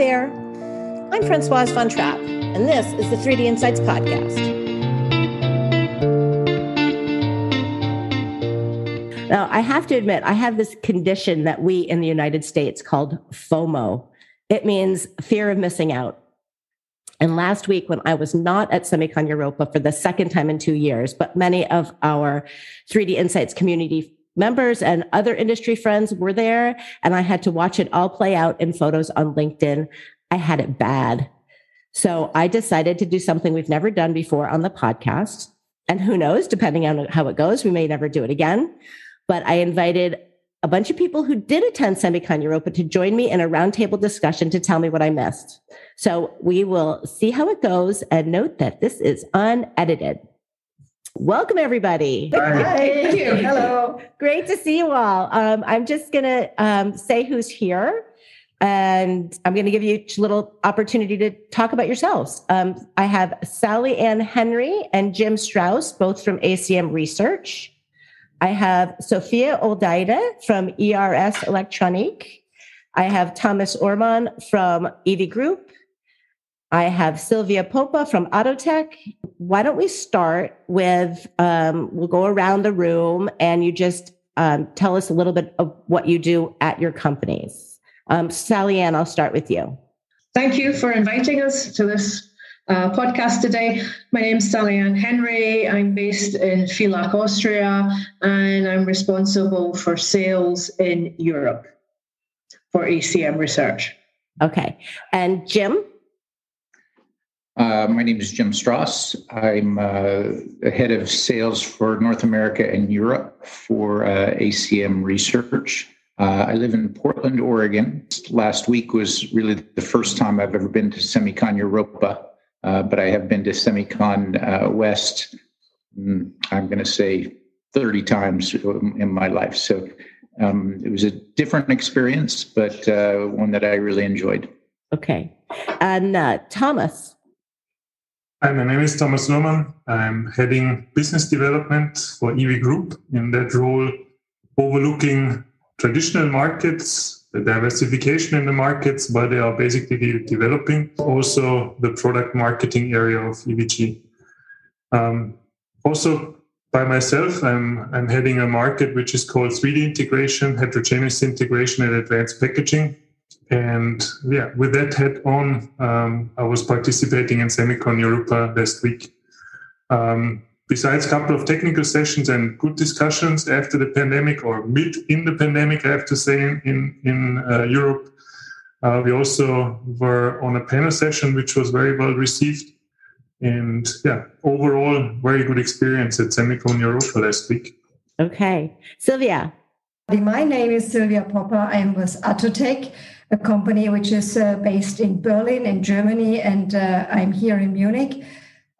there. I'm Francoise Von Trapp, and this is the 3D InCites Podcast. Now, I have to admit, I have this condition that we in the United States called FOMO. It means fear of missing out. And last week, when I was not at Semicon Europa for the second time in two years, but many of our 3D InCites community members and other industry friends were there, and I had to watch it all play out in photos on LinkedIn. I had it bad. So I decided to do something we've never done before on the podcast. And who knows, depending on how it goes, we may never do it again. But I invited a bunch of people who did attend Semicon Europa to join me in a roundtable discussion to tell me what I missed. So we will see how it goes and note that this is unedited. Welcome, everybody. Hi. Thank you. Hello. Great to see you all. Um, I'm just going to um, say who's here, and I'm going to give you each little opportunity to talk about yourselves. Um, I have Sally Ann Henry and Jim Strauss, both from ACM Research. I have Sophia Oldaida from ERS electronic. I have Thomas Uhrmann from EV Group. I have Sylvia Popa from Atotech. Why don't we start with, um, we'll go around the room and you just um, tell us a little bit of what you do at your companies. Um, Sally Ann, I'll start with you. Thank you for inviting us to this uh, podcast today. My name is Sally Ann Henry. I'm based in Villach, Austria, and I'm responsible for sales in Europe for ACM Research. Okay. And Jim? Uh, my name is Jim Strauss. I'm uh, head of sales for North America and Europe for uh, ACM Research. Uh, I live in Portland, Oregon. Last week was really the first time I've ever been to Semicon Europa uh, but I have been to Semicon uh, West, mm, I'm going to say 30 times in my life. So um, it was a different experience, but one that I really enjoyed. Okay. And Thomas. Hi, my name is Thomas Uhrmann. I'm heading business development for EV Group. In that role, overlooking traditional markets the diversification in the markets, but they are basically developing. Also, the product marketing area of EVG. Um, also, by myself, I'm I'm heading a market which is called 3D integration, heterogeneous integration, and advanced packaging. And yeah, with that hat on, um, I was participating in Semicon Europa last week. Um, besides a couple of technical sessions and good discussions after the pandemic or mid in the pandemic, I have to say, in, in uh, Europe, uh, we also were on a panel session, which was very well received. And yeah, overall, very good experience at Semicon Europa last week. Okay. Sylvia. My name is Sylvia Popper. I'm with Atotech, a company which is uh, based in Berlin, in Germany, and uh, I'm here in Munich.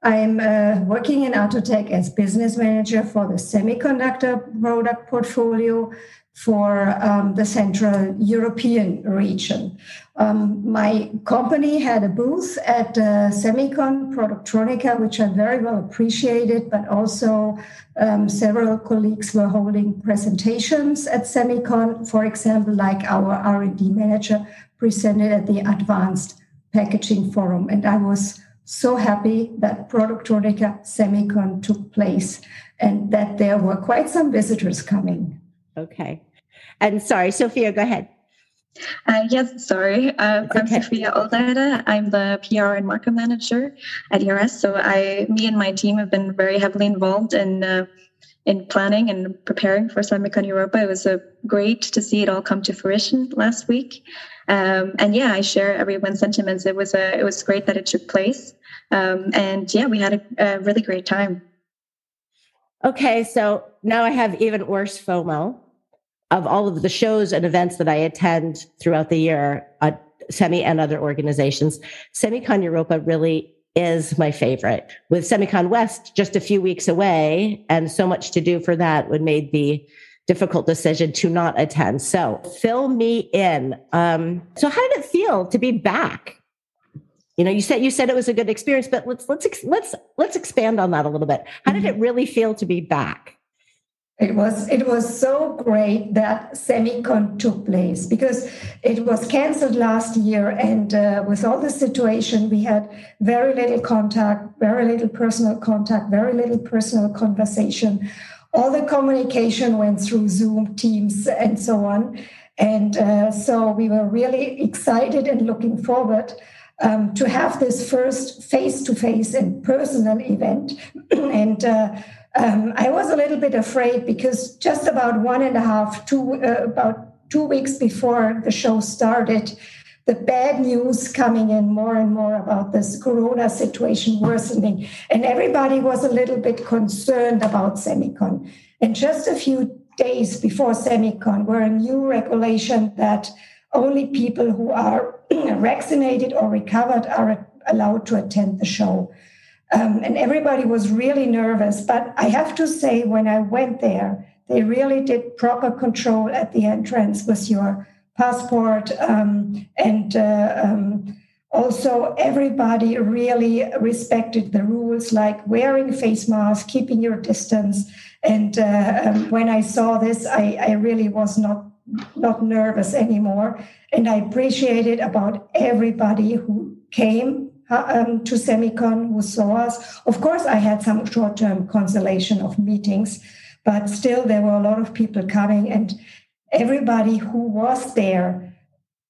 I'm uh, working in Atotech as business manager for the semiconductor product portfolio for um, the Central European region. Um, my company had a booth at uh, Semicon Productronica, which I very well appreciated, but also um, several colleagues were holding presentations at Semicon. For example, like our R&D manager presented at the Advanced Packaging Forum, and I was so happy that Productronica Semicon took place and that there were quite some visitors coming. Okay. And sorry, Sophia, go ahead. Uh, yes, sorry. Uh, I'm okay. Sophia Oldaida. I'm the PR and market manager at ERS. So I, me and my team have been very heavily involved in uh, in planning and preparing for Semicon Europa. It was uh, great to see it all come to fruition last week. Um, and yeah, I share everyone's sentiments. It was a, it was great that it took place. Um, and yeah, we had a, a really great time. Okay, so now I have even worse FOMO of all of the shows and events that I attend throughout the year at Semi and other organizations. Semicon Europa really is my favorite. With Semicon West just a few weeks away and so much to do for that would made the difficult decision to not attend. So fill me in. Um, so how did it feel to be back? You know, you said you said it was a good experience, but let's let's let's let's expand on that a little bit. How did it mm-hmm. really feel to be back? It was it was so great that Semicon took place because it was cancelled last year, and uh, with all the situation, we had very little contact, very little personal contact, very little personal conversation. All the communication went through Zoom, Teams, and so on, and uh, so we were really excited and looking forward. Um, to have this first face-to-face and personal event, and uh, um, I was a little bit afraid because just about one and a half, two, uh, about two weeks before the show started, the bad news coming in more and more about this corona situation worsening. And everybody was a little bit concerned about Semicon. And just a few days before Semicon were a new regulation that only people who are vaccinated or recovered are allowed to attend the show. Um, and everybody was really nervous. But I have to say, when I went there, they really did proper control at the entrance with your passport. Um, and uh, um, also, everybody really respected the rules like wearing face masks, keeping your distance. And uh, um, when I saw this, I, I really was not not nervous anymore. And I appreciated about everybody who came um, to Semicon who saw us. Of course, I had some short term consolation of meetings, but still there were a lot of people coming, and everybody who was there,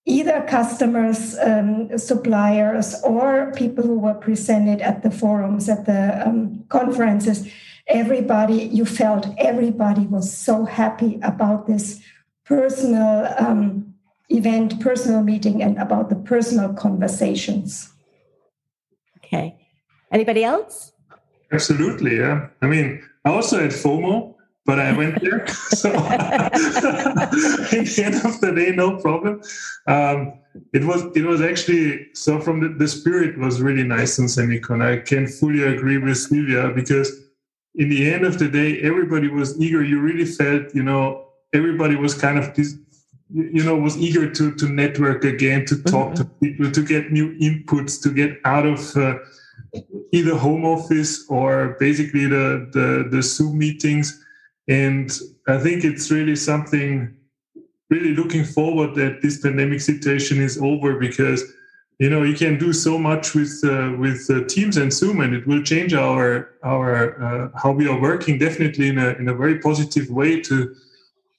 either customers, um, suppliers, or people who were presented at the forums, at the um, conferences, everybody, you felt everybody was so happy about this personal um, event, personal meeting, and about the personal conversations. Okay. Anybody else? Absolutely. Yeah. I mean, I also had FOMO, but I went there. so at the end of the day, no problem. Um, it was it was actually so from the, the spirit was really nice in Semicon. I can fully agree with Silvia because in the end of the day, everybody was eager. You really felt, you know, everybody was kind of this you know was eager to to network again to talk mm-hmm. to people to get new inputs to get out of uh, either home office or basically the, the the zoom meetings and i think it's really something really looking forward that this pandemic situation is over because you know you can do so much with uh, with uh, teams and zoom and it will change our our uh, how we are working definitely in a in a very positive way to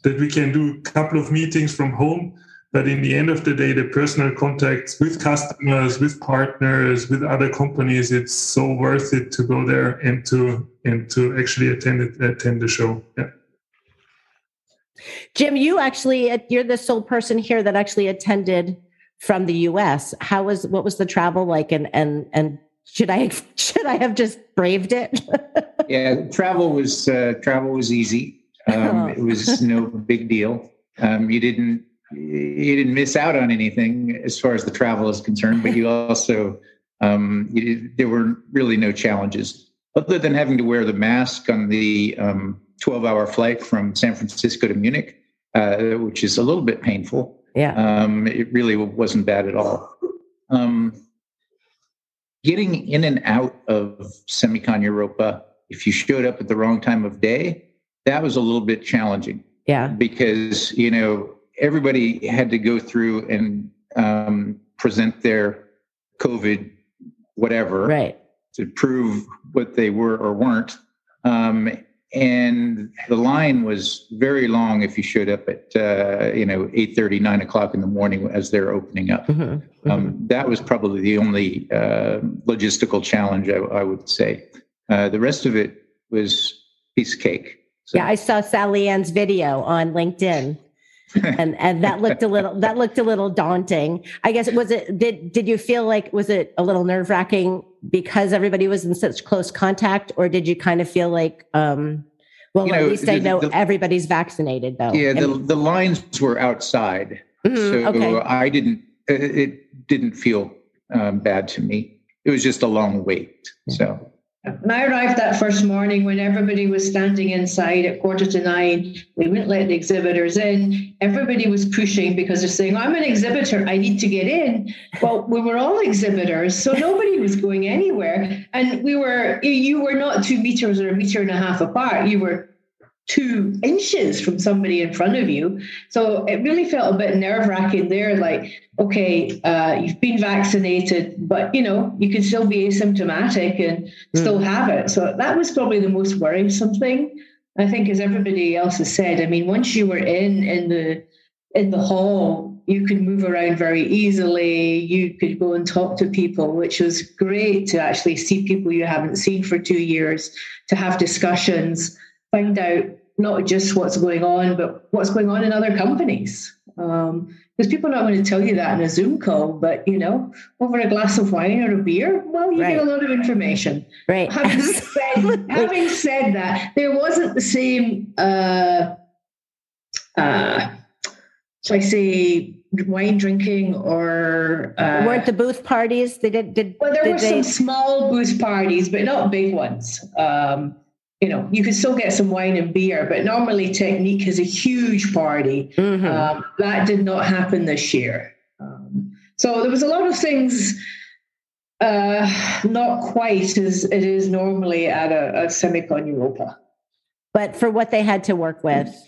that we can do a couple of meetings from home but in the end of the day the personal contacts with customers with partners with other companies it's so worth it to go there and to and to actually attend it, attend the show. Yeah. Jim you actually you're the sole person here that actually attended from the us how was what was the travel like and and and should i should i have just braved it? Yeah travel was uh, travel was easy um, it was no big deal. Um, you didn't you didn't miss out on anything as far as the travel is concerned, but you also um, you there were really no challenges other than having to wear the mask on the 12-hour um, flight from San Francisco to Munich, uh, which is a little bit painful. Yeah, um, it really wasn't bad at all. Um, getting in and out of Semicon Europa, if you showed up at the wrong time of day, that was a little bit challenging. Yeah. Because, you know, everybody had to go through and um, present their COVID whatever. Right. To prove what they were or weren't. Um, and the line was very long if you showed up at uh, you know 8 30 9 o'clock in the morning as they're opening up mm-hmm. Mm-hmm. Um, that was probably the only uh, logistical challenge I, I would say uh, the rest of it was piece of cake so. Yeah, I saw Sally Ann's video on LinkedIn. and and that looked a little that looked a little daunting. I guess was it did did you feel like was it a little nerve wracking because everybody was in such close contact, or did you kind of feel like um well you at least the, I know the, everybody's vaccinated though. Yeah, the the lines were outside, mm-hmm, so okay. I didn't it didn't feel um, bad to me. It was just a long wait. So I arrived that first morning when everybody was standing inside at quarter to nine. They wouldn't let the exhibitors in. Everybody was pushing because they're saying, I'm an exhibitor, I need to get in. Well, we were all exhibitors, so nobody was going anywhere. And we were, you were not two meters or a meter and a half apart. You were two inches from somebody in front of you. So it really felt a bit nerve wracking there. Like, okay, uh, you've been vaccinated, but you know, you can still be asymptomatic and mm. still have it. So that was probably the most worrisome thing. I think, as everybody else has said, I mean, once you were in in the in the hall, you could move around very easily. You could go and talk to people, which was great to actually see people you haven't seen for two years, to have discussions, find out not just what's going on, but what's going on in other companies. Um, because people are not going to tell you that in a Zoom call, but you know, over a glass of wine or a beer, well, you right. get a lot of information. Right. Having said, having said that, there wasn't the same uh, uh, so I say wine drinking or uh, weren't the booth parties? They did. did well, there did were they... some small booth parties, but not big ones. Um, you know, you could still get some wine and beer, but normally Technique has a huge party. Mm-hmm. Um, that did not happen this year. Um, so there was a lot of things uh, not quite as it is normally at a, a Semicon Europa. But for what they had to work with,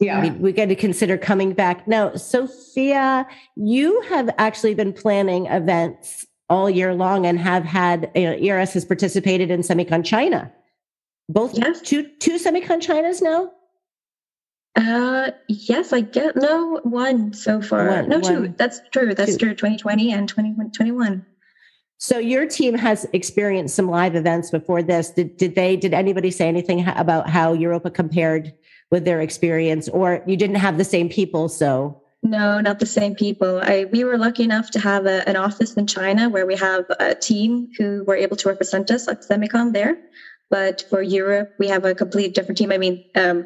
yeah we, we got to consider coming back now sophia you have actually been planning events all year long and have had you know, ers has participated in semicon china both yes. two two semicon chinas now? Uh yes i get no one so far. One, no one. two that's true that's two. true 2020 and 2021 so your team has experienced some live events before this. Did, did they did anybody say anything about how europa compared with their experience? Or you didn't have the same people so? No not the same people. I, we were lucky enough to have a, an office in china where we have a team who were able to represent us at semicon there but for europe we have a completely different team i mean um,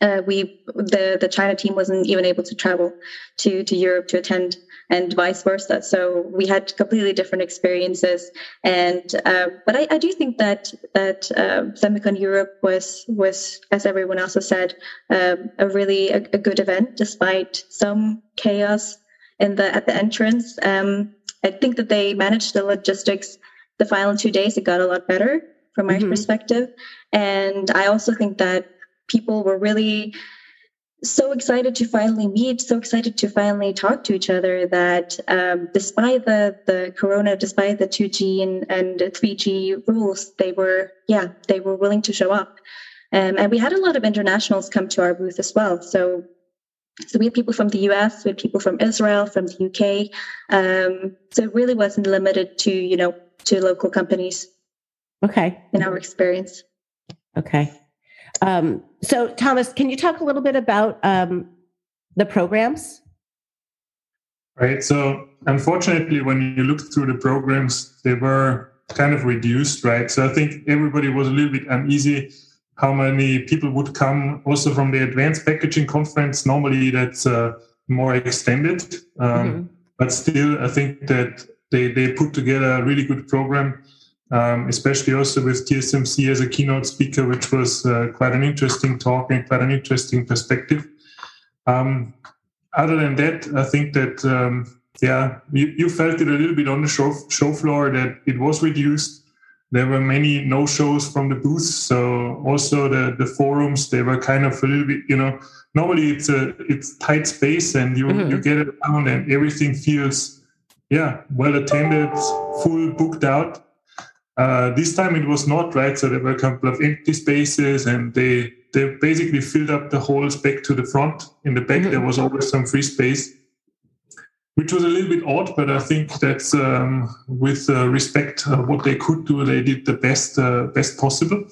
uh, we the the China team wasn't even able to travel to to Europe to attend, and vice versa. So we had completely different experiences. And uh, but I, I, do think that that uh, Semicon Europe was was as everyone else has said um, a really a, a, good event despite some chaos in the at the entrance. Um, I think that they managed the logistics. The final two days it got a lot better from my mm-hmm. perspective, and I also think that people were really so excited to finally meet, so excited to finally talk to each other that um, despite the, the corona, despite the 2G and, and 3G rules, they were, yeah, they were willing to show up. Um, and we had a lot of internationals come to our booth as well. So, so we had people from the US, we had people from Israel, from the UK. Um, so it really wasn't limited to, you know, to local companies. Okay. In our experience. Okay. Um, so, Thomas, can you talk a little bit about um, the programs? Right. So, unfortunately, when you look through the programs, they were kind of reduced, right? So, I think everybody was a little bit uneasy how many people would come also from the advanced packaging conference. Normally, that's uh, more extended. Um, mm-hmm. But still, I think that they, they put together a really good program um, especially also with TSMC as a keynote speaker, which was uh, quite an interesting talk and quite an interesting perspective. Um, other than that, I think that um, yeah, you, you, felt it a little bit on the show, show floor that it was reduced. There were many no shows from the booths, so also the the forums they were kind of a little bit you know. Normally it's a it's tight space and you mm-hmm. you get it around and everything feels yeah well attended, full booked out uh, this time it was not right, so there were a couple of empty spaces, and they they basically filled up the holes back to the front. In the back, mm-hmm. there was always some free space, which was a little bit odd, but I think that's um, with uh, respect of what they could do, they did the best uh, best possible.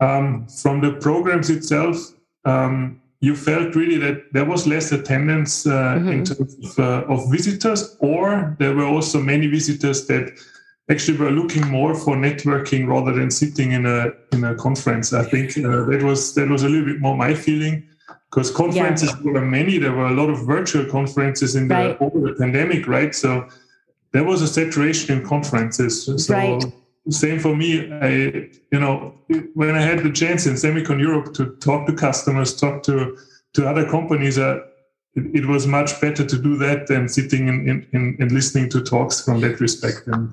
Um, from the programs itself, um, you felt really that there was less attendance uh, mm-hmm. in terms of, uh, of visitors, or there were also many visitors that actually we were looking more for networking rather than sitting in a in a conference. I think uh, that was that was a little bit more my feeling because conferences yeah. were many. There were a lot of virtual conferences in the right. over the pandemic, right? So there was a saturation in conferences. So right. same for me. I you know when I had the chance in Semicon Europe to talk to customers, talk to to other companies. Uh, it, it, was much better to do that than sitting and, and, and listening to talks from that respect. And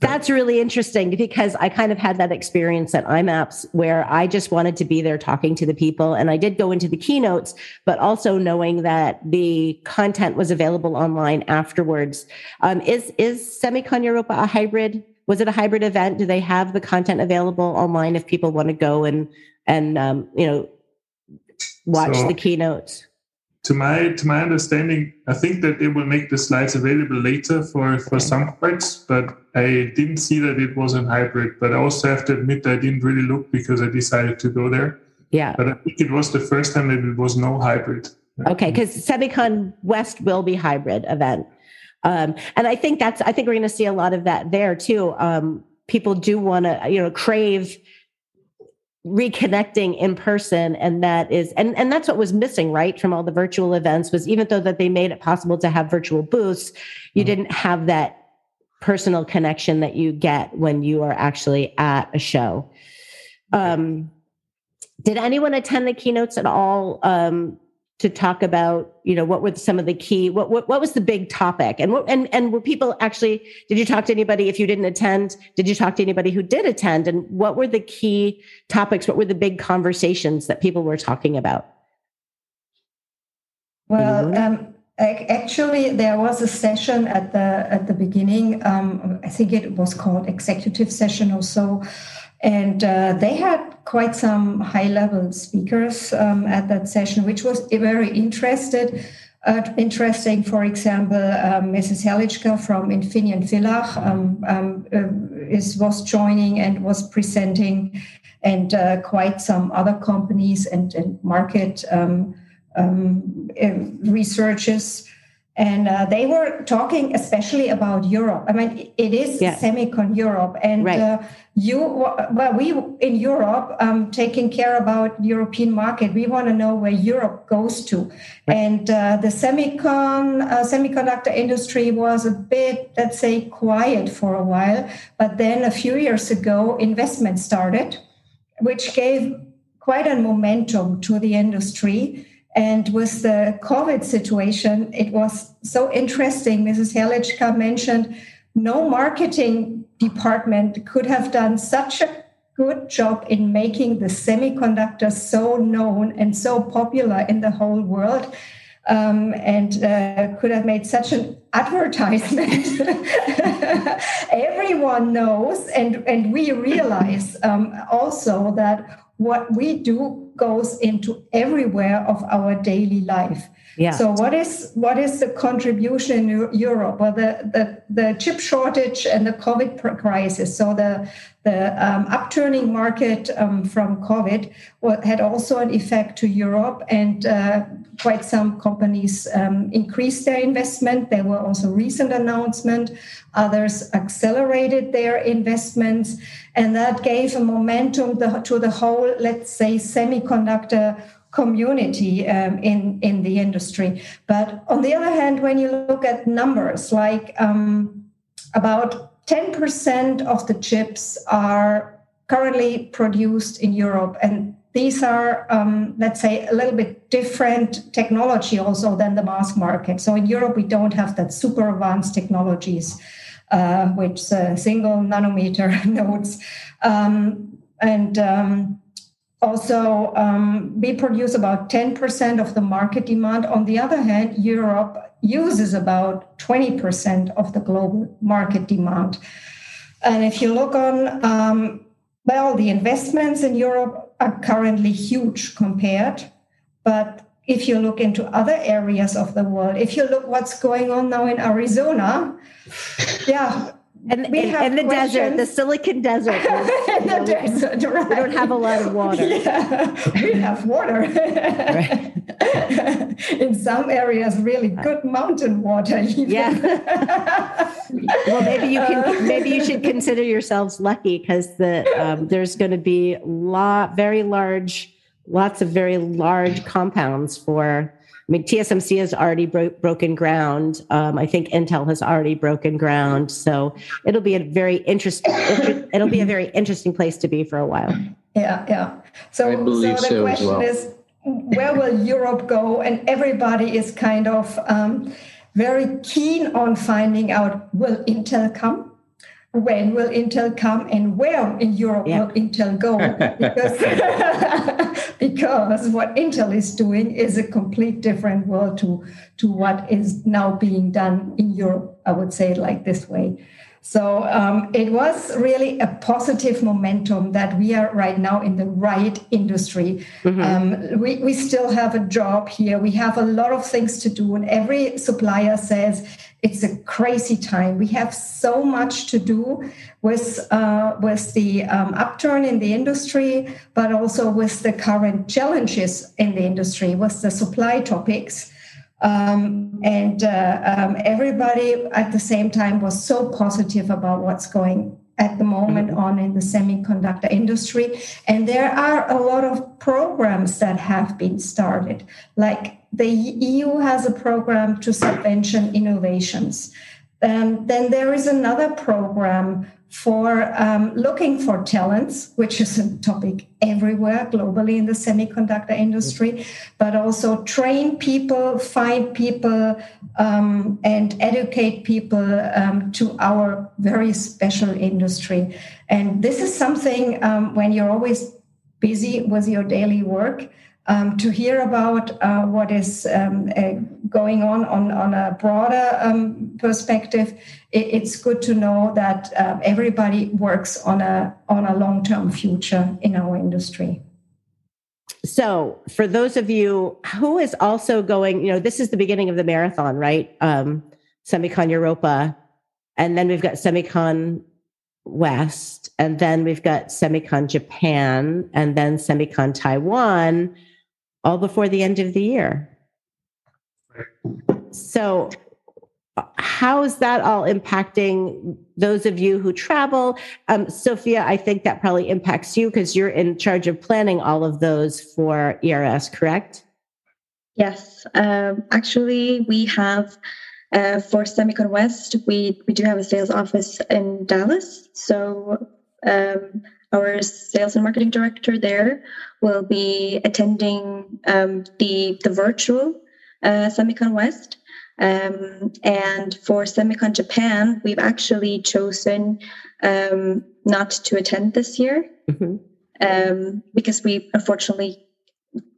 that's really interesting because I kind of had that experience at IMAPS where I just wanted to be there talking to the people. And I did go into the keynotes, but also knowing that the content was available online afterwards. Um, is, is Semicon Europa a hybrid? Was it a hybrid event? Do they have the content available online if people want to go and, and, um, you know, watch so, the keynotes? To my to my understanding, I think that they will make the slides available later for for some parts, but I didn't see that it was a hybrid. But I also have to admit I didn't really look because I decided to go there. Yeah. But I think it was the first time that it was no hybrid. Okay, because Semicon West will be hybrid event. Um, and I think that's I think we're going to see a lot of that there too. Um, people do want to you know crave reconnecting in person and that is and and that's what was missing right from all the virtual events was even though that they made it possible to have virtual booths you mm-hmm. didn't have that personal connection that you get when you are actually at a show. Um did anyone attend the keynotes at all? Um to talk about you know what were some of the key what what, what was the big topic? And what and and were people actually did you talk to anybody if you didn't attend? Did you talk to anybody who did attend? And what were the key topics? What were the big conversations that people were talking about? Well um, actually there was a session at the at the beginning. Um, i think it was called executive session or so and uh, they had quite some high level speakers um, at that session, which was very interested. Uh, interesting, for example, um, Mrs. Herlitschka from Infineon Villach um, um, uh, is, was joining and was presenting, and uh, quite some other companies and, and market um, um, uh, researchers and uh, they were talking especially about Europe. I mean, it is yeah. Semicon Europe, and right. uh, you well, we in Europe um, taking care about European market. We want to know where Europe goes to, right. and uh, the semicon uh, semiconductor industry was a bit, let's say, quiet for a while. But then a few years ago, investment started, which gave quite a momentum to the industry and with the COVID situation, it was so interesting. Mrs. Herlitschka mentioned no marketing department could have done such a good job in making the semiconductor so known and so popular in the whole world. Um, and uh, could have made such an advertisement. Everyone knows, and, and we realize um, also that what we do goes into everywhere of our daily life. Yeah. So what is what is the contribution in Europe? Well, the, the, the chip shortage and the COVID crisis. So the the um, upturning market um, from COVID had also an effect to Europe, and uh, quite some companies um, increased their investment. There were also recent announcements. Others accelerated their investments, and that gave a momentum to the whole, let's say, semiconductor community um, in in the industry. But on the other hand, when you look at numbers, like um, about ten percent of the chips are currently produced in Europe, and these are, um, let's say, a little bit different technology also than the mass market. So in Europe, we don't have that super advanced technologies, uh, which uh, single nanometer nodes, um, and um, also um, we produce about 10% of the market demand. On the other hand europe uses about 20% of the global market demand. And if you look on um, well the investments in europe are currently huge compared but if you look into other areas of the world if you look what's going on now in arizona yeah and we in, in the questions. desert, the Silicon Desert. the desert, right. We don't have a lot of water. Yeah, we have water. in some areas, really good mountain water. Even. Yeah. well, maybe you can. Uh, maybe you should consider yourselves lucky because the um, there's going to be lot very large, lots of very large compounds for I mean, TSMC has already bro- broken ground. Um, I think Intel has already broken ground. So it'll be a very interesting. it'll be a very interesting place to be for a while. Yeah, yeah. So, so the so question well. is, where will Europe go? And everybody is kind of um, very keen on finding out will Intel come? When will Intel come and where in Europe yeah. will Intel go? Because, because what Intel is doing is a complete different world to, to what is now being done in Europe. I would say it like this way. So um, it was really a positive momentum that we are right now in the right industry. Mm-hmm. Um, we, we still have a job here. We have a lot of things to do. And every supplier says it's a crazy time. We have so much to do with, uh, with the um, upturn in the industry, but also with the current challenges in the industry, with the supply topics. Um, and uh, um, everybody at the same time was so positive about what's going at the moment mm-hmm. on in the semiconductor industry. And there are a lot of programs that have been started. Like the EU has a program to subvention innovations. Um, then there is another program for um, looking for talents, which is a topic everywhere globally in the semiconductor industry, but also train people, find people, um, and educate people um, to our very special industry. And this is something um, when you're always busy with your daily work um, to hear about uh, what is um, uh, going on, on on a broader um, perspective. It, it's good to know that uh, everybody works on a on a long term future in our industry. So, for those of you who is also going, you know, this is the beginning of the marathon, right? Um, Semicon Europa, and then we've got Semicon West, and then we've got Semicon Japan, and then Semicon Taiwan all before the end of the year. So, how is that all impacting those of you who travel? Um, Sophia, I think that probably impacts you because you're in charge of planning all of those for ERS, correct? Yes. Um, actually, we have uh, for Semicon West, we, we do have a sales office in Dallas. So, um, our sales and marketing director there will be attending um, the the virtual uh, Semicon West. Um, and for Semicon Japan, we've actually chosen um, not to attend this year mm-hmm. Um, because we unfortunately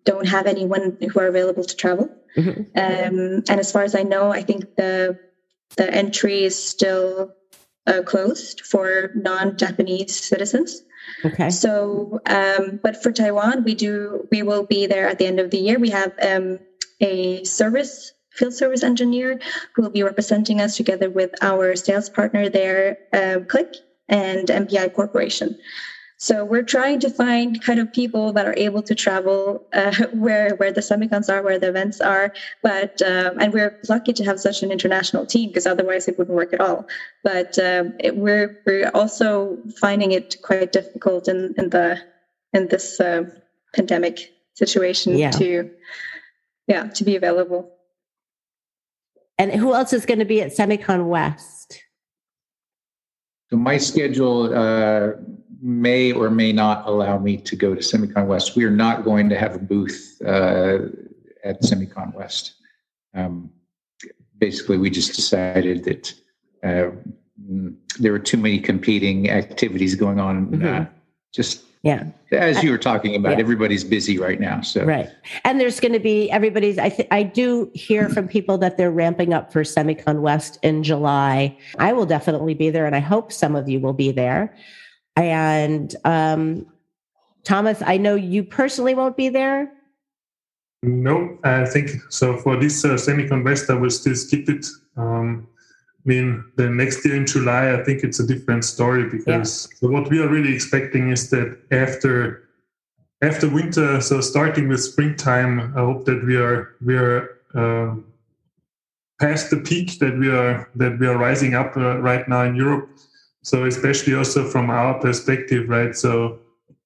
don't have anyone who are available to travel. Mm-hmm. Um, and as far as I know, I think the the entry is still uh, closed for non-Japanese citizens. Okay. So, um, but for Taiwan, we do we will be there at the end of the year. We have um, a service field service engineer who will be representing us together with our sales partner there, uh, Click and MPI Corporation. So we're trying to find kind of people that are able to travel uh, where where the semicons are, where the events are. But um, and we're lucky to have such an international team because otherwise it wouldn't work at all. But um, it, we're we're also finding it quite difficult in in the in this uh, pandemic situation yeah. to yeah to be available. And who else is going to be at Semicon West? So my schedule. Uh, may or may not allow me to go to Semicon West. We are not going to have a booth uh, at Semicon West. Um, basically, we just decided that uh, there were too many competing activities going on. Uh, mm-hmm. Uh, just yeah, as you were talking about, yeah. everybody's busy right now. So right, and there's going to be everybody's. I th- I do hear from people that they're ramping up for Semicon West in July. I will definitely be there, and I hope some of you will be there. And um, Thomas, I know you personally won't be there. No, I think so. For this uh, Semicon West, I will still skip it. Um, I mean, the next year in July, I think it's a different story because yeah. so what we are really expecting is that after after winter, so starting with springtime, I hope that we are we are uh, past the peak that we are that we are rising up uh, right now in Europe so especially also from our perspective, right? So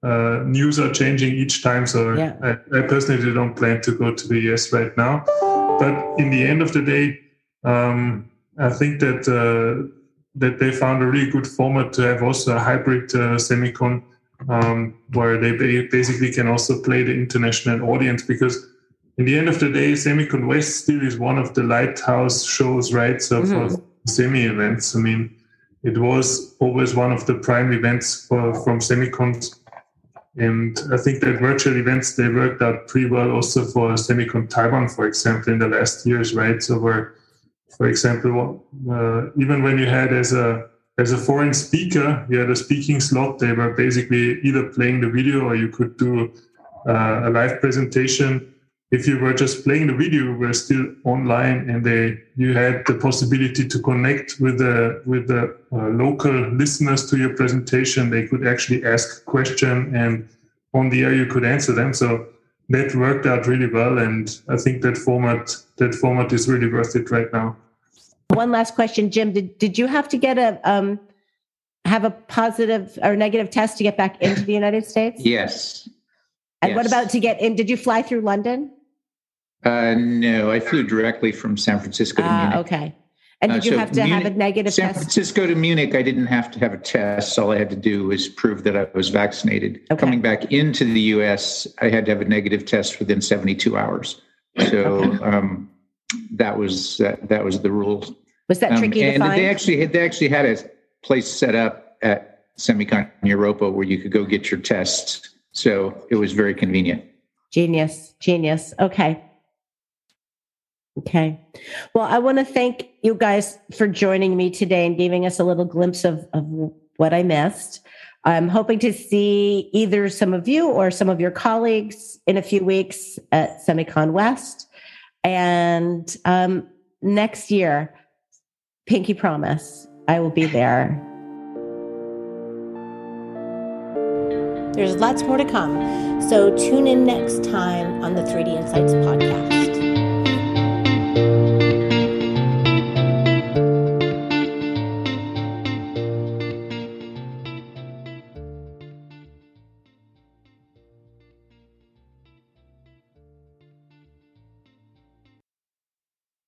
uh, news are changing each time. So yeah. I, I, personally don't plan to go to the US right now. But in the end of the day, um, I think that uh, that they found a really good format to have also a hybrid uh, semicon. um, where they basically can also play the international audience because in the end of the day, Semicon West still is one of the lighthouse shows, right? So mm-hmm. for semi events, I mean, it was always one of the prime events for, from Semicon. And I think that virtual events, they worked out pretty well also for Semicon Taiwan, for example, in the last years, right? So where, for example, uh, even when you had as a as a foreign speaker, you had a speaking slot. They were basically either playing the video or you could do uh, a live presentation if you were just playing the video, you were still online, and they you had the possibility to connect with the with the uh, local listeners to your presentation. They could actually ask question, and on the air you could answer them. So that worked out really well, and I think that format that format is really worth it right now. One last question, Jim. Did did you have to get a um, have a positive or negative test to get back into the United States? Yes. And yes. what about to get in? Did you fly through London? Uh, no, I flew directly from San Francisco to uh, Munich. Okay. And did uh, you so have to Munich, have a negative test? San test? Francisco to Munich, I didn't have to have a test. All I had to do was prove that I was vaccinated. Okay. Coming back into the US, I had to have a negative test within 72 hours. So um, that was that, that was the rule. Was that tricky um, and to find? They actually they actually had a place set up at Semicon Europa where you could go get your tests. So it was very convenient. Genius, genius. Okay. Okay. Well, I want to thank you guys for joining me today and giving us a little glimpse of, of what I missed. I'm hoping to see either some of you or some of your colleagues in a few weeks at Semicon West. And um, next year, Pinky Promise, I will be there. There's lots more to come. So tune in next time on the 3D InCites podcast.